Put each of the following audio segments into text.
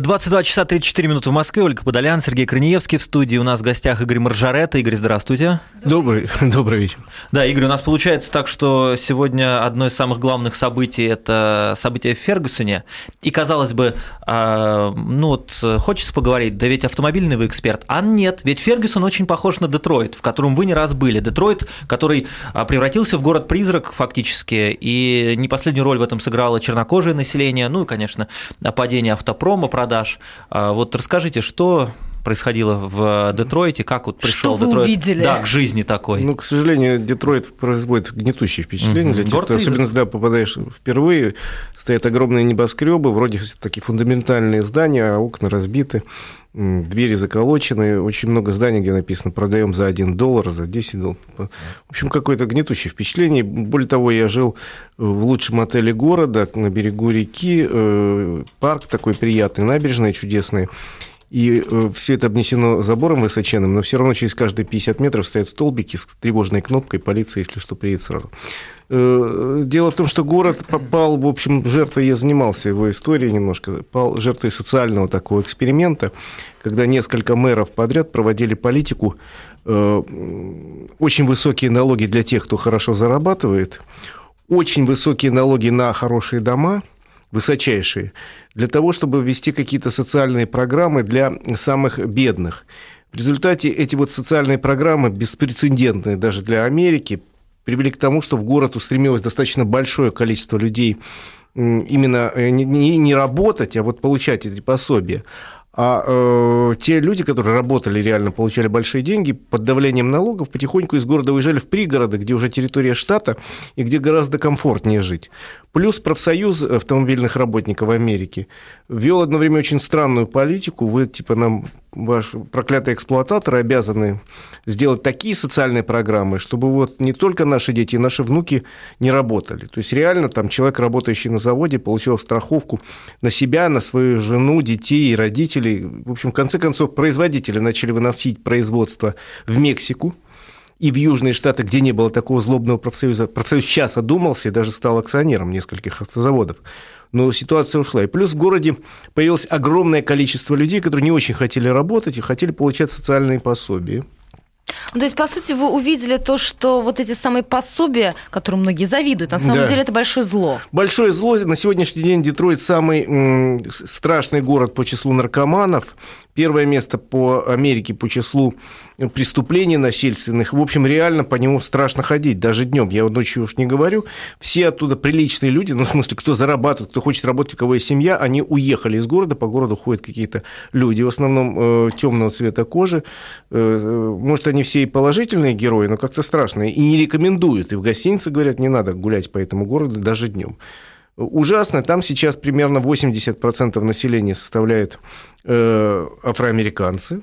22 часа 34 минуты в Москве. Ольга Подолян, Сергей Корнеевский в студии. У нас в гостях Игорь Маржарета. Игорь, здравствуйте. Добрый, добрый вечер. Да, Игорь, у нас получается так, что сегодня одно из самых главных событий – это событие в Фергюсоне. И, казалось бы, а, ну вот хочется поговорить, да ведь автомобильный вы эксперт. А нет, ведь Фергюсон очень похож на Детройт, в котором вы не раз были. Детройт, который а, превратился в город-призрак фактически, и не последнюю роль в этом сыграло чернокожее население, ну и, конечно, падение автопрома, продаж. А вот расскажите, что происходило в Детройте, как вот пришел что Детройт увидели? Да, к жизни такой. Ну, к сожалению, Детройт производит гнетущее впечатление Мгм. для тех, Город кто, особенно когда попадаешь впервые, стоят огромные небоскребы, вроде такие фундаментальные здания, а окна разбиты, двери заколочены, очень много зданий, где написано «продаем за 1 доллар, за 10 долларов». В общем, какое-то гнетущее впечатление. Более того, я жил в лучшем отеле города, на берегу реки, э, парк такой приятный, набережная чудесная. И все это обнесено забором высоченным, но все равно через каждые 50 метров стоят столбики с тревожной кнопкой полиция, если что, приедет сразу. Э, Дело в том, что город попал, в общем, жертвой, я занимался его историей немножко, пал жертвой социального такого эксперимента, когда несколько мэров подряд проводили политику, э, очень высокие налоги для тех, кто хорошо зарабатывает, очень высокие налоги на хорошие дома, высочайшие, для того, чтобы ввести какие-то социальные программы для самых бедных. В результате эти вот социальные программы, беспрецедентные даже для Америки, привели к тому, что в город устремилось достаточно большое количество людей именно э, не, не- не работать, а вот получать эти пособия. А э, те люди, которые работали реально, получали большие деньги, под давлением налогов потихоньку из города уезжали в пригороды, где уже территория штата и где гораздо комфортнее жить. Плюс профсоюз автомобильных работников Америки ввел одно время очень странную политику. Вы, типа, нам, ваш проклятые эксплуататоры, обязаны сделать такие социальные программы, чтобы вот не только наши дети, и наши внуки не работали. То есть реально там человек, работающий на заводе, получил страховку на себя, на свою жену, детей и родителей. В общем, в конце концов, производители начали выносить производство в Мексику, и в Южные Штаты, где не было такого злобного профсоюза, профсоюз сейчас одумался и даже стал акционером нескольких автозаводов. Но ситуация ушла. И плюс в городе появилось огромное количество людей, которые не очень хотели работать и хотели получать социальные пособия. Ну, То есть, по сути, вы увидели то, что вот эти самые пособия, которым многие завидуют, на самом Да. деле это большое зло. Большое зло. На сегодняшний день Детройт самый страшный город по числу наркоманов. Первое место по Америке по числу преступлений насильственных. В общем, реально по нему страшно ходить, даже днем. Я ночью уж не говорю. Все оттуда приличные люди, ну, в смысле, кто зарабатывает, кто хочет работать, у кого есть семья, они уехали из города. По городу ходят какие-то люди, в основном темного цвета кожи. Э, э, Может, они все и положительные герои, но как-то страшно. И не рекомендуют. И в гостинице говорят, не надо гулять по этому городу даже днем. Ужасно. Там сейчас примерно 80% населения составляют э, афроамериканцы.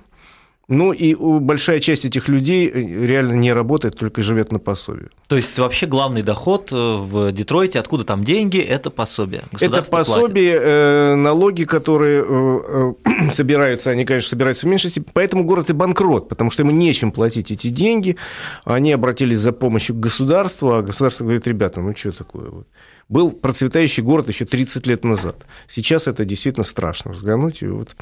Ну и у- большая часть этих людей э, реально не работает, только живет на пособие. То есть вообще главный доход э, в Детройте, откуда там деньги, это пособие. Это платит. пособие, э, налоги, которые э, э, собираются, они, конечно, собираются в меньшей степени, поэтому город и банкрот, потому что ему нечем платить эти деньги. Они обратились за помощью к государству, а государство говорит, ребята, ну что такое? вот?» Был процветающий город еще 30 лет назад. Сейчас это действительно страшно взглянуть. и вот.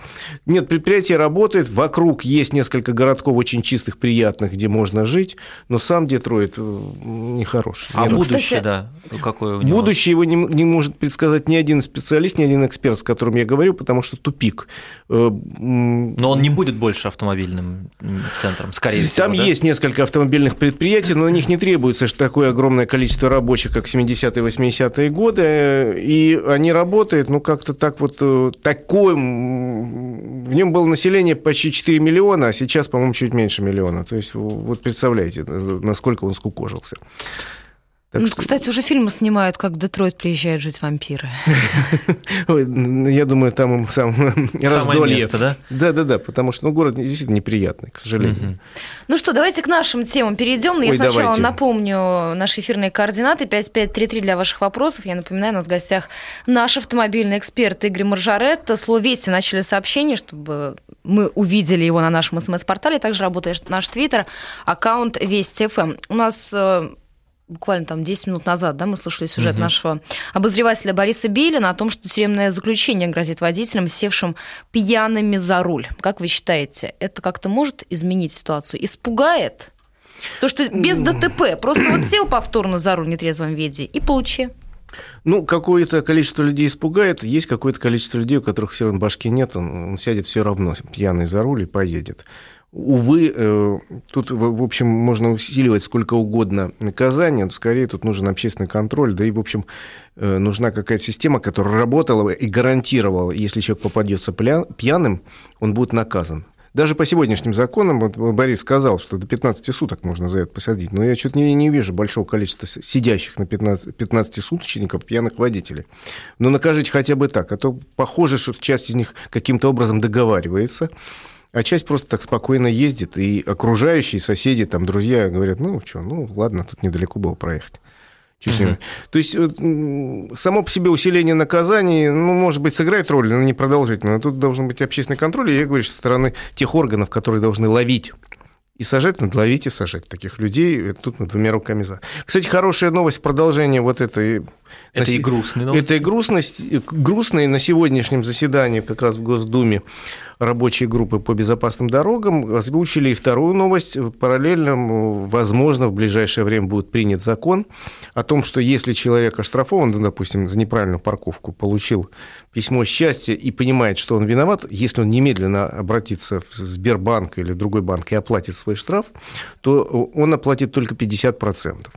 Нет, предприятие работает, вокруг есть несколько городков очень чистых, приятных, где можно жить, но сам Детройт э, нехороший. А будущее, Кстати, да, какое у него? Будущее его не, не может предсказать ни один специалист, ни один эксперт, с которым я говорю, потому что тупик. Э, Но он не будет больше автомобильным центром, скорее всего. Там да? есть несколько автомобильных предприятий, но на них не требуется такое огромное количество рабочих, как в 70-е 80-е годы, э, и они работают, ну, как-то так вот, э, такой, в нем было население почти 4 миллиона, а сейчас, по-моему, чуть меньше миллиона. То есть, вот представляете, насколько он скукожился. Так Ну, что- Кстати, уже фильмы снимают, как в Детройт приезжают жить вампиры. Ой, я думаю, там им сам раздолье. место, да? Да, да, да, потому что ну, город действительно неприятный, к сожалению. Ну что, давайте к нашим темам перейдем. Я сначала напомню наши эфирные координаты 5533 для ваших вопросов. Я напоминаю, у нас в гостях наш автомобильный эксперт Игорь Маржаретто. Слово «Вести» начали сообщение, чтобы мы увидели его на нашем СМС-портале. Также работает наш твиттер, аккаунт Вести ФМ. У нас э, буквально там 10 минут назад, да, мы слушали сюжет угу. нашего обозревателя Бориса Белина о том, что тюремное заключение грозит водителям, севшим пьяными за руль. Как вы считаете, это как-то может изменить ситуацию? Испугает? То, что без ДТП, просто вот сел повторно за руль в нетрезвом виде и получи. Ну, какое-то количество людей испугает, есть какое-то количество людей, у которых все равно башки нет, он, он сядет все равно пьяный за руль и поедет. Увы, э, тут, в общем, можно усиливать сколько угодно наказание, скорее тут нужен общественный контроль, да и, в общем, э, нужна какая-то система, которая работала и гарантировала, если человек попадется пьяным, он будет наказан. Даже по сегодняшним законам, вот Борис сказал, что до 15 суток можно за это посадить, но я что-то не, не вижу большого количества сидящих на 15, 15 суточников пьяных водителей. Но накажите хотя бы так, а то похоже, что часть из них каким-то образом договаривается, а часть просто так спокойно ездит, и окружающие соседи, там, друзья говорят, ну, что, ну, ладно, тут недалеко было проехать. Угу. То есть само по себе усиление наказаний, ну, может быть, сыграет роль, но не продолжительно. Тут должен быть общественный контроль, и я говорю, со стороны тех органов, которые должны ловить и сажать, надо ловить и сажать таких людей. Тут мы двумя руками за. Кстати, хорошая новость, продолжение вот этой... Это и грустная новость. Это и грустность, грустная на сегодняшнем заседании как раз в Госдуме рабочей группы по безопасным дорогам озвучили и вторую новость. Параллельно, возможно, в ближайшее время будет принят закон о том, что если человек оштрафован, допустим, за неправильную парковку, получил письмо счастья и понимает, что он виноват, если он немедленно обратится в Сбербанк или другой банк и оплатит свой штраф, то он оплатит только 50%.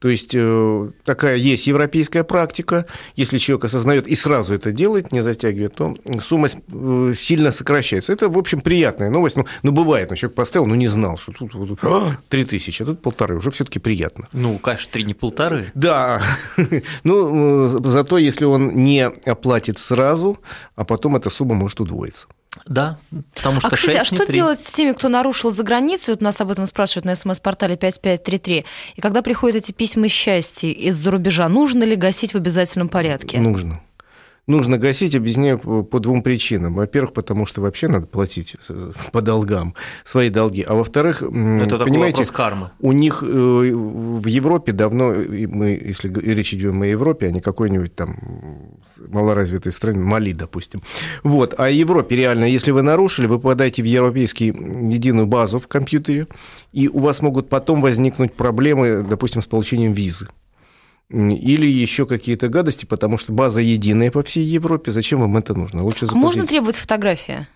То есть э, такая есть европейская практика. Если человек осознает и сразу это делает, не затягивает, то сумма э, сильно сокращается. Это, в общем, приятная новость. Ну, ну бывает, но человек поставил, но не знал, что тут, тут 3 тысячи, а тут полторы. Уже все-таки приятно. Ну, конечно, три не полторы. Да. Ну, э, зато если он не оплатит сразу, а потом эта сумма может удвоиться. Да, потому что а, кстати, 6, а что 3. делать с теми, кто нарушил за границей? Вот нас об этом спрашивают на смс-портале 5533. И когда приходят эти письма счастья из-за рубежа, нужно ли гасить в обязательном порядке? Нужно нужно гасить, объясняю по двум причинам. Во-первых, потому что вообще надо платить э, по долгам свои долги. А во-вторых, Это понимаете, кармы. у них э, в Европе давно, мы, если речь идет о Европе, а не какой-нибудь там малоразвитой стране, Мали, допустим. Вот. А Европе реально, если вы нарушили, вы попадаете в европейский единую базу в компьютере, и у вас могут потом возникнуть проблемы, допустим, с получением визы или еще какие-то гадости, потому что база единая по всей Европе. Зачем вам это нужно? Лучше заплатить. Можно требовать фотографии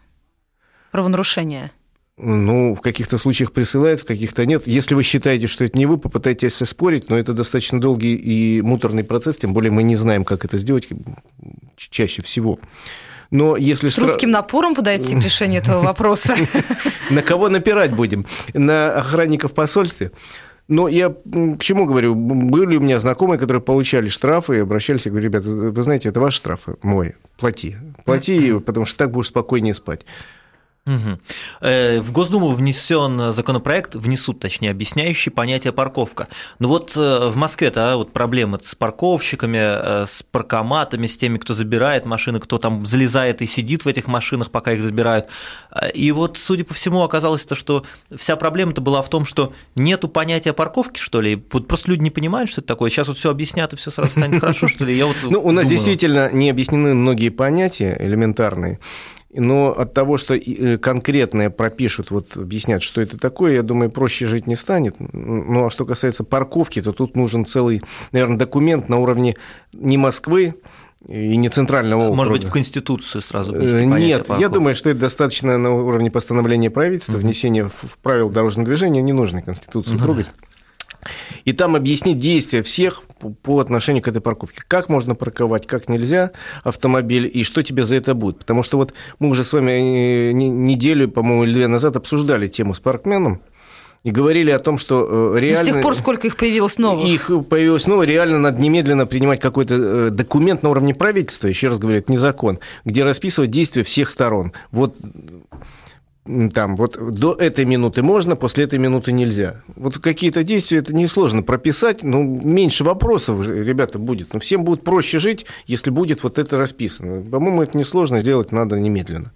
правонарушения? Ну, в каких-то случаях присылает, в каких-то нет. Если вы считаете, что это не вы, попытайтесь спорить, но это достаточно долгий и муторный процесс, тем более мы не знаем, как это сделать чаще всего. Но если С русским напором подойти к решению этого вопроса. На кого напирать будем? На охранников посольства? Но я к чему говорю? Были у меня знакомые, которые получали штрафы и обращались и говорили, ребята, вы знаете, это ваши штрафы, мой, плати. Плати, потому что так будешь спокойнее спать. Угу. В Госдуму внесен законопроект, внесут, точнее, объясняющий понятие парковка. Но вот э, в Москве-то вот проблемы с парковщиками, э, с паркоматами, с теми, кто забирает машины, кто там залезает и сидит в этих машинах, пока их забирают. И вот, судя по всему, оказалось то, что вся проблема-то была в том, что нету понятия парковки, что ли. Вот просто люди не понимают, что это такое. Сейчас вот все объяснят, и все сразу станет хорошо, что ли. Я вот ну, у нас действительно не объяснены многие понятия элементарные. Но от того, что э, конкретное пропишут, вот объяснят, что это такое, я думаю, проще жить не станет. Ну, а что касается парковки, то тут нужен целый, наверное, документ на уровне не Москвы, и не центрального округа. Может быть, в Конституцию сразу внести э, Нет, я думаю, что это достаточно на уровне постановления правительства, угу. внесения в правила дорожного движения, не нужно Конституцию угу. трогать и там объяснить действия всех по отношению к этой парковке. Как можно парковать, как нельзя автомобиль, и что тебе за это будет. Потому что вот мы уже с вами э, неделю, по-моему, или две назад обсуждали тему с паркменом, и говорили о том, что реально... Ну, с тех пор сколько их появилось новых? Их появилось новых, реально надо немедленно принимать какой-то э, документ на уровне правительства, еще раз говорю, это не закон, где расписывать действия всех сторон. Вот там вот до этой минуты можно, после этой минуты нельзя. Вот какие-то действия это несложно прописать, но меньше вопросов, ребята, будет. Но всем будет проще жить, если будет вот это расписано. По-моему, это несложно сделать, надо немедленно.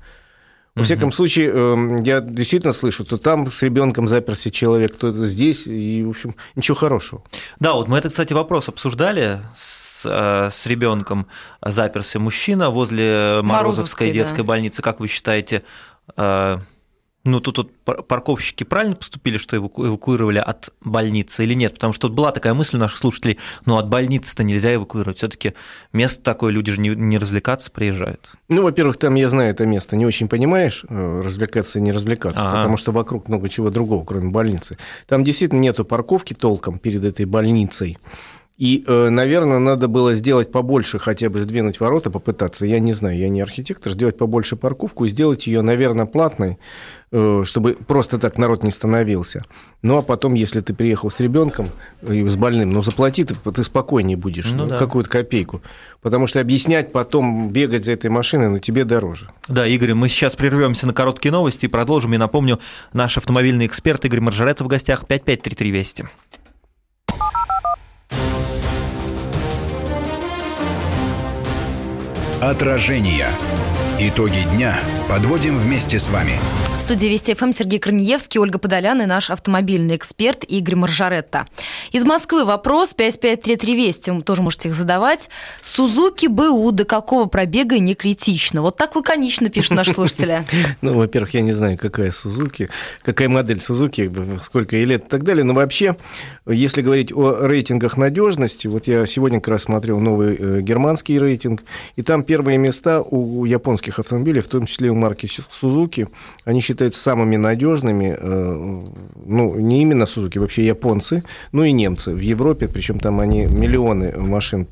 Во всяком случае, эм, я действительно слышу, то там с ребенком заперся человек, то здесь, и, в общем, ничего хорошего. Да, вот мы этот, кстати, вопрос обсуждали с, э, с ребенком. Заперся мужчина возле Морозовской, Морозовской детской да. больницы. Как вы считаете, э, ну, тут, тут парковщики правильно поступили, что эвакуировали от больницы или нет? Потому что тут была такая мысль у наших слушателей, ну, от больницы-то нельзя эвакуировать. все таки место такое, люди же не, не развлекаться приезжают. Ну, во-первых, там, я знаю это место, не очень понимаешь, э, развлекаться и не развлекаться, А-а-а. потому что вокруг много чего другого, кроме больницы. Там действительно нету парковки толком перед этой больницей. И, э, наверное, надо было сделать побольше, хотя бы сдвинуть ворота, попытаться. Я не знаю, я не архитектор, сделать побольше парковку и сделать ее, наверное, платной, э, чтобы просто так народ не становился. Ну а потом, если ты приехал с ребенком и с больным, ну заплати ты, ты спокойнее будешь, ну, ну, да. какую-то копейку. Потому что объяснять потом, бегать за этой машиной, ну тебе дороже. Да, Игорь, мы сейчас прервемся на короткие новости и продолжим. И напомню, наш автомобильный эксперт Игорь Маржарета в гостях 5533 Вести. Отражение. Итоги дня подводим вместе с вами. В студии Вести ФМ Сергей Корнеевский, Ольга Подолян и наш автомобильный эксперт Игорь Маржаретта. Из Москвы вопрос 5533 Вести, вы тоже можете их задавать. Сузуки БУ до какого пробега не критично? Вот так лаконично пишут наши слушатели. Ну, во-первых, я не знаю, какая Сузуки, какая модель Сузуки, сколько ей лет и так далее. Но вообще, если говорить о рейтингах надежности, вот я сегодня как раз смотрел новый э, германский рейтинг, и там первые места у японских автомобилей, в том числе у марки Suzuki, они считаются самыми надежными, э, ну, не именно Suzuki, вообще японцы, ну и немцы в Европе, причем там они миллионы машин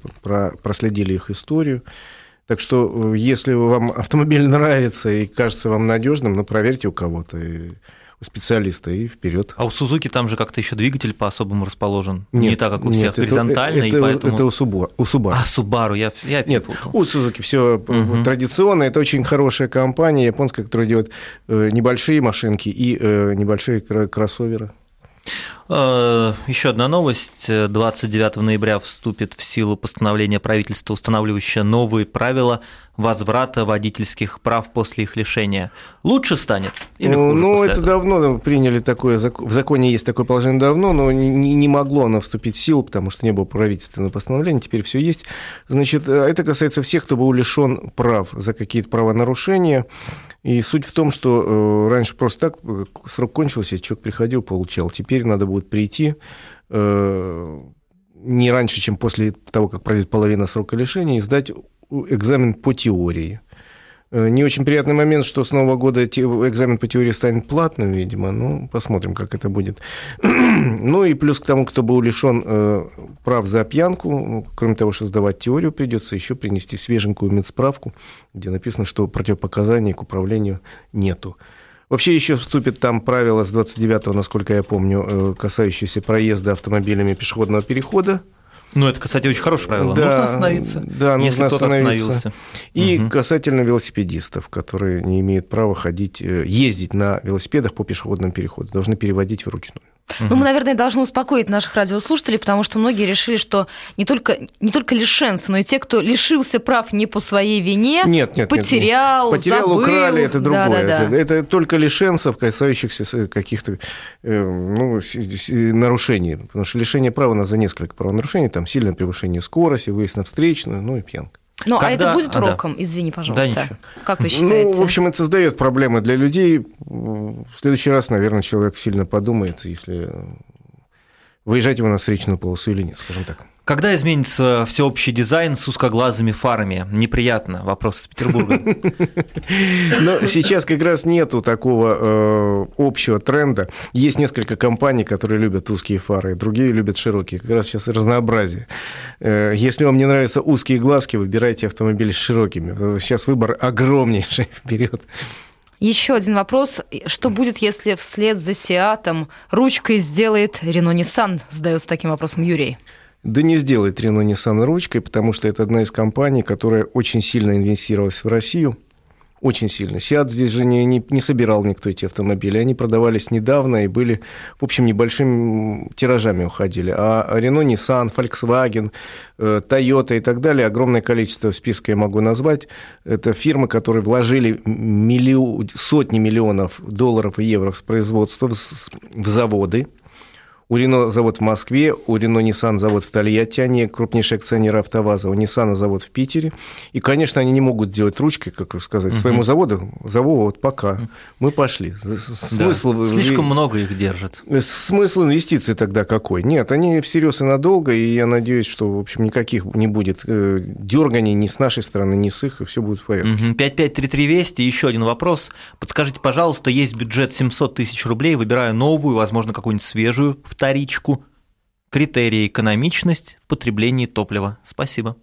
проследили их историю. Так что, э, если вам автомобиль нравится и кажется вам надежным, ну, проверьте у кого-то специалиста и вперед. А у Сузуки там же как-то еще двигатель по-особому расположен, нет, не так как у всех, нет, горизонтально, это, и поэтому... Это у, Субу, у Subaru. А, Субару, я, я Нет, у Сузуки все угу. традиционно, это очень хорошая компания японская, которая делает э, небольшие машинки и э, небольшие кроссоверы. Э, Еще одна новость. 29 ноября вступит в силу постановление правительства, устанавливающее новые правила возврата водительских прав после их лишения. Лучше станет? Или хуже ну, это этого? давно приняли такое, в законе есть такое положение давно, но не, не могло оно вступить в силу, потому что не было правительственного постановления, теперь все есть. Значит, э, это касается всех, кто был лишен прав за какие-то правонарушения. И суть в том, что э, раньше просто так срок кончился, человек приходил, получал. Теперь надо будет прийти э, не раньше, чем после того, как пройдет половина срока лишения, и сдать экзамен по теории. Э, не очень приятный момент, что с Нового года экзамен по теории станет платным, видимо. Ну, посмотрим, как это будет. ну и плюс к тому, кто был лишен э, прав за пьянку, кроме того, что сдавать теорию придется, еще принести свеженькую медсправку, где написано, что противопоказаний к управлению нету. Вообще еще вступит там правило с 29-го, насколько я помню, э, касающееся проезда автомобилями пешеходного перехода ну, это, кстати, очень хорошее правило. Да, нужно остановиться, да, нужно если остановиться. остановился. И угу. касательно велосипедистов, которые не имеют права ходить, э, ездить на велосипедах по пешеходным переходам, должны переводить вручную. Ну, мы, наверное, должны успокоить наших радиослушателей, потому что многие решили, что не только, не только лишенцы, но и те, кто лишился прав не по своей вине, нет, нет, потерял, нет, Потерял, забыл. украли, это другое. Да, да, да. Это, это только лишенцев, касающихся каких-то э, ну, нарушений. Потому что лишение права у нас за несколько правонарушений, там сильное превышение скорости, выезд на встречную, ну и пьянка. Ну, Когда... а это будет уроком, а, да. извини, пожалуйста. Да, как вы считаете? Ну, в общем, это создает проблемы для людей. В следующий раз, наверное, человек сильно подумает, если выезжать его на встречную полосу или нет, скажем так. Когда изменится всеобщий дизайн с узкоглазыми фарами? Неприятно. Вопрос из Петербурга. Но сейчас как раз нету такого э, общего тренда. Есть несколько компаний, которые любят узкие фары, другие любят широкие. Как раз сейчас разнообразие. Э, если вам не нравятся узкие глазки, выбирайте автомобили с широкими. Сейчас выбор огромнейший вперед. Еще один вопрос. Что будет, если вслед за Сиатом ручкой сделает Рено Nissan? Задается таким вопросом Юрий. Да не сделает Рено Nissan ручкой, потому что это одна из компаний, которая очень сильно инвестировалась в Россию. очень сильно. Сиат здесь же не, не, не собирал никто эти автомобили. Они продавались недавно и были, в общем, небольшими тиражами уходили. А Renault, Nissan, Volkswagen, э, Toyota и так далее, огромное количество в списке я могу назвать. Это фирмы, которые вложили миллион, сотни миллионов долларов и евро в производство, в заводы, у Рено завод в Москве, у Рено Nissan завод в Тольятти, они крупнейшие акционеры АвтоВАЗа, у Nissan завод в Питере. И, конечно, они не могут делать ручкой, как сказать, угу. своему заводу, заводу вот пока. Мы пошли. Смысл... Да. Слишком много их держит. Смысл инвестиций тогда какой? Нет, они всерьез и надолго, и я надеюсь, что, в общем, никаких не будет э, дерганий ни с нашей стороны, ни с их, и все будет в порядке. Угу. 5533 Вести, еще один вопрос. Подскажите, пожалуйста, есть бюджет 700 тысяч рублей, выбираю новую, возможно, какую-нибудь свежую, вторичку. Критерии экономичность в потреблении топлива. Спасибо.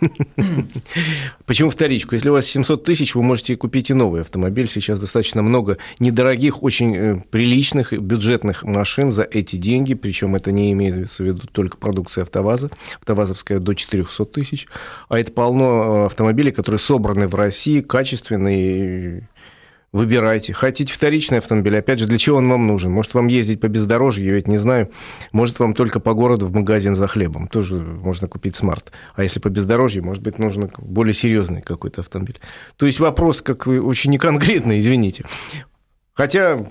Почему вторичку? Если у вас 700 тысяч, вы можете купить и новый автомобиль. Сейчас достаточно много недорогих, очень э, приличных бюджетных машин за эти деньги. Причем это не имеется в виду только продукция АвтоВАЗа. АвтоВАЗовская до 400 тысяч. А это полно э, автомобилей, которые собраны в России, качественные, выбирайте. Хотите вторичный автомобиль, опять же, для чего он вам нужен? Может, вам ездить по бездорожью, я ведь не знаю. Может, вам только по городу в магазин за хлебом. Тоже можно купить смарт. А если по бездорожью, может быть, нужен более серьезный какой-то автомобиль. То есть вопрос как очень неконкретный, извините. Хотя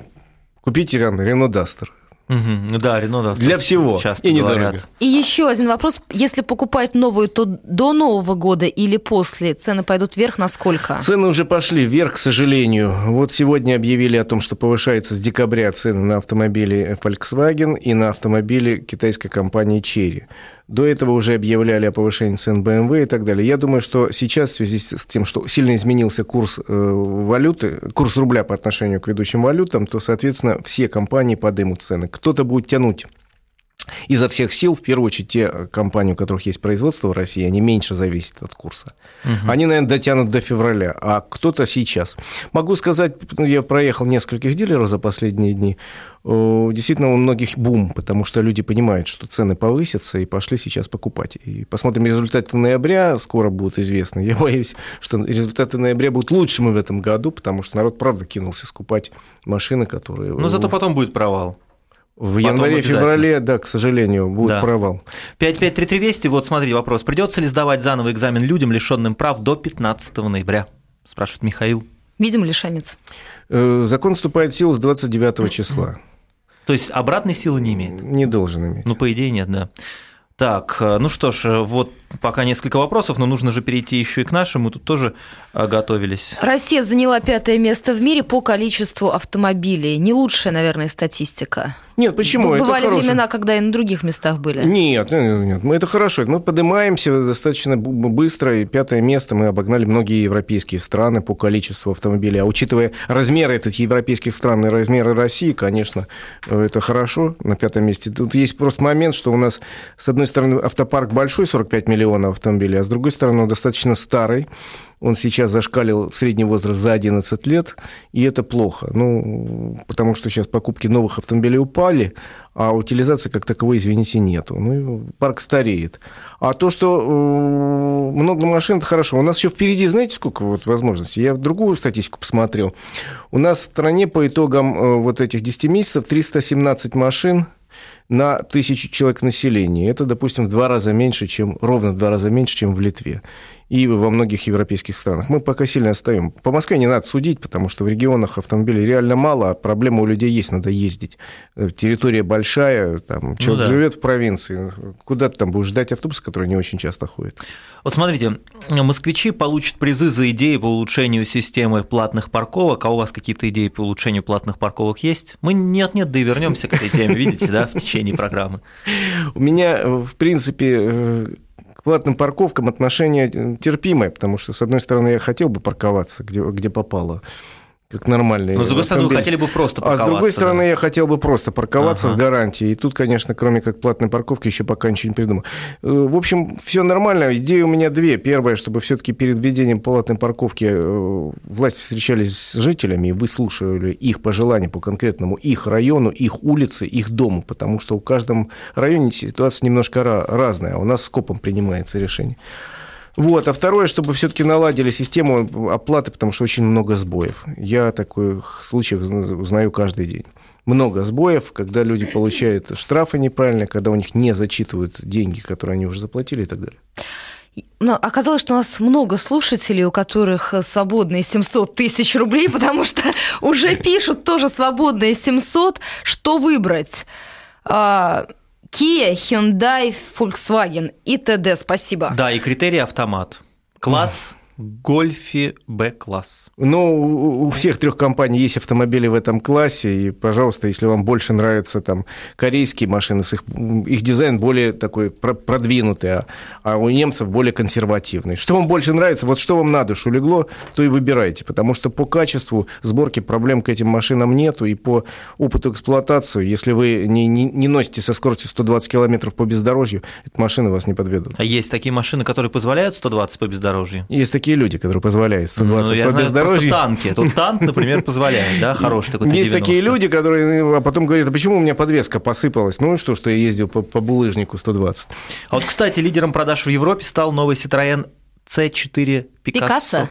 купите там Рено Дастер. Угу. Да, Рено, да. Для всего. Часто и недорого. И еще один вопрос. Если покупать новую, то до Нового года или после цены пойдут вверх на сколько? Цены уже пошли вверх, к сожалению. Вот сегодня объявили о том, что повышается с декабря цены на автомобили Volkswagen и на автомобили китайской компании Chery. До этого уже объявляли о повышении цен BMW и так далее. Я думаю, что сейчас в связи с тем, что сильно изменился курс э, валюты, курс рубля по отношению к ведущим валютам, то, соответственно, все компании подымут цены. Кто-то будет тянуть изо всех сил, в первую очередь, те компании, у которых есть производство в России, они меньше зависят от курса. Угу. Они, наверное, дотянут до февраля, а кто-то сейчас. Могу сказать, ну, я проехал нескольких дилеров за последние дни, действительно у многих бум, потому что люди понимают, что цены повысятся, и пошли сейчас покупать. И посмотрим результаты ноября, скоро будут известны. Я боюсь, что результаты ноября будут лучшими в этом году, потому что народ, правда, кинулся скупать машины, которые... Но зато потом будет провал. В январе-феврале, да, к сожалению, будет да. провал. 553320, вот смотри, вопрос. Придется ли сдавать заново экзамен людям, лишенным прав, до 15 ноября? Спрашивает Михаил. Видимо, лишенец. Э, закон вступает в силу с 29 числа. То есть обратной силы не имеет? Не должен иметь. Ну, по идее, нет, да. Так, э, ну что ж, вот пока несколько вопросов, но нужно же перейти еще и к нашим. Мы тут тоже э, готовились. Россия заняла пятое место в мире по количеству автомобилей. Не лучшая, наверное, статистика. Нет, почему? Бывали это времена, когда и на других местах были. Нет, нет, нет, мы это хорошо. Мы поднимаемся достаточно быстро, и пятое место мы обогнали многие европейские страны по количеству автомобилей. А учитывая размеры этих европейских стран и размеры России, конечно, это хорошо на пятом месте. Тут есть просто момент, что у нас, с одной стороны, автопарк большой, 45 миллионов автомобилей, а с другой стороны, он достаточно старый. Он сейчас зашкалил средний возраст за 11 лет, и это плохо. Ну, потому что сейчас покупки новых автомобилей упали, а утилизации как таковой, извините, нету. Ну, парк стареет. А то, что э, много машин, это хорошо. У нас еще впереди, знаете, сколько вот возможностей? Я другую статистику посмотрел. У нас в стране по итогам э, вот этих 10 месяцев 317 машин на тысячу человек населения. Это, допустим, в два раза меньше, чем, ровно в два раза меньше, чем в Литве и во многих европейских странах. Мы пока сильно отстаем. По Москве не надо судить, потому что в регионах автомобилей реально мало, а проблема у людей есть, надо ездить. Э, территория большая, там, человек ну, да. живет в провинции, куда ты там будешь ждать автобус, который не очень часто ходит? Вот смотрите, москвичи получат призы за идеи по улучшению системы платных парковок, а у вас какие-то идеи по улучшению платных парковок есть? Мы нет-нет, да и вернемся к этой теме, видите, да, в течение программы. У меня, в принципе, э, платным парковкам отношение терпимое, потому что, с одной стороны, я хотел бы парковаться, где, где попало, как нормальные. Но, с другой стороны, вы хотели бы просто парковаться. А с другой стороны, да. я хотел бы просто парковаться ага. с гарантией. И тут, конечно, кроме как платной парковки, еще пока ничего не придумал. Э, в общем, все нормально. Идеи у меня две. Первое, чтобы все-таки перед введением платной парковки э, власть встречались с жителями и выслушивали их пожелания по конкретному их району, их улице, их дому, потому что в каждом районе ситуация немножко разная. У нас скопом принимается решение. Вот, а второе, чтобы все-таки наладили систему оплаты, потому что очень много сбоев. Я таких случаев знаю каждый день. Много сбоев, когда люди получают штрафы неправильно, когда у них не зачитывают деньги, которые они уже заплатили и так далее. Но оказалось, что у нас много слушателей, у которых свободные 700 тысяч рублей, потому что уже пишут тоже свободные 700. Что выбрать? Kia, Hyundai, Volkswagen и т.д. Спасибо. Да, и критерий автомат. Класс Гольфе Б-класс. Ну, у всех трех компаний есть автомобили в этом классе, и, пожалуйста, если вам больше нравятся там корейские машины, их, их дизайн более такой продвинутый, а, а у немцев более консервативный. Что вам больше нравится, вот что вам на душу легло, то и выбирайте, потому что по качеству сборки проблем к этим машинам нету, и по опыту эксплуатации, если вы не, не, не носите со скоростью 120 км по бездорожью, эта машина вас не подведут. А есть такие машины, которые позволяют 120 по бездорожью? Есть такие люди, которые позволяют 120 ну, я по знаю, бездорожью. танки. Тут танк, например, позволяет, да, хороший такой Есть такие люди, которые а потом говорят, а почему у меня подвеска посыпалась? Ну что, что я ездил по, по булыжнику 120. А вот, кстати, лидером продаж в Европе стал новый Citroёn C4 Picasso. Picasso?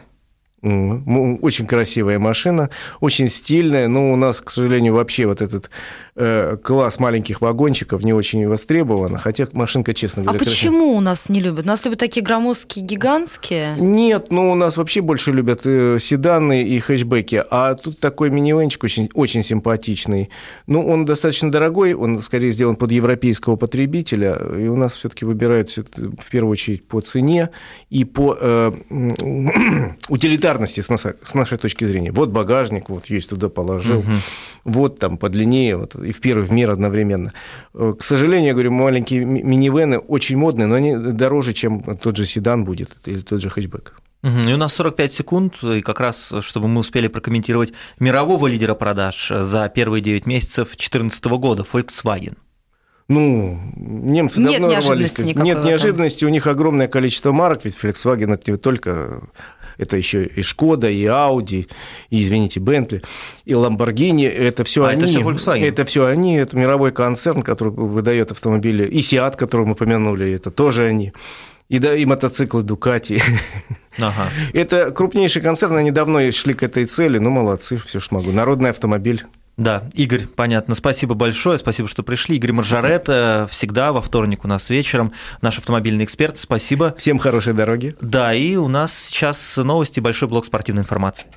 Очень красивая машина, очень стильная, но у нас, к сожалению, вообще вот этот э, класс маленьких вагончиков не очень востребован, хотя машинка, честно говоря... А почему красивая. у нас не любят? У нас любят такие громоздкие, гигантские? Нет, ну у нас вообще больше любят э, седаны и хэтчбеки, а тут такой минивенчик очень, очень симпатичный. Ну, он достаточно дорогой, он скорее сделан под европейского потребителя, и у нас все-таки выбирают в первую очередь по цене и по э, утилитарности с, нашей, с нашей точки зрения. Вот багажник, вот есть туда положил, угу. вот там подлиннее, вот, и в первый в мир одновременно. Э, к сожалению, я говорю, маленькие минивены очень модные, но они дороже, чем тот же седан будет или тот же хэтчбэк. И у нас 45 секунд, и как раз, чтобы мы успели прокомментировать мирового лидера продаж за первые 9 месяцев 2014 года, Volkswagen. Ну, немцы Нет давно неожиданности рвались. Нет неожиданности, у них огромное количество марок, ведь Volkswagen это не только это еще и Шкода, и Audi, и, извините, Бентли, и Lamborghini. Это все а, они. Это все Volkswagen. Это все они. Это мировой концерн, который выдает автомобили. И Seat, который мы упомянули, это тоже они. И, да, и мотоциклы Дукати. Ага. Это крупнейший концерн, они давно шли к этой цели, ну, молодцы, все ж могу. Народный автомобиль. Да, Игорь, понятно. Спасибо большое, спасибо, что пришли. Игорь Маржарета всегда во вторник у нас вечером, наш автомобильный эксперт. Спасибо. Всем хорошей дороги. Да, и у нас сейчас новости, большой блок спортивной информации.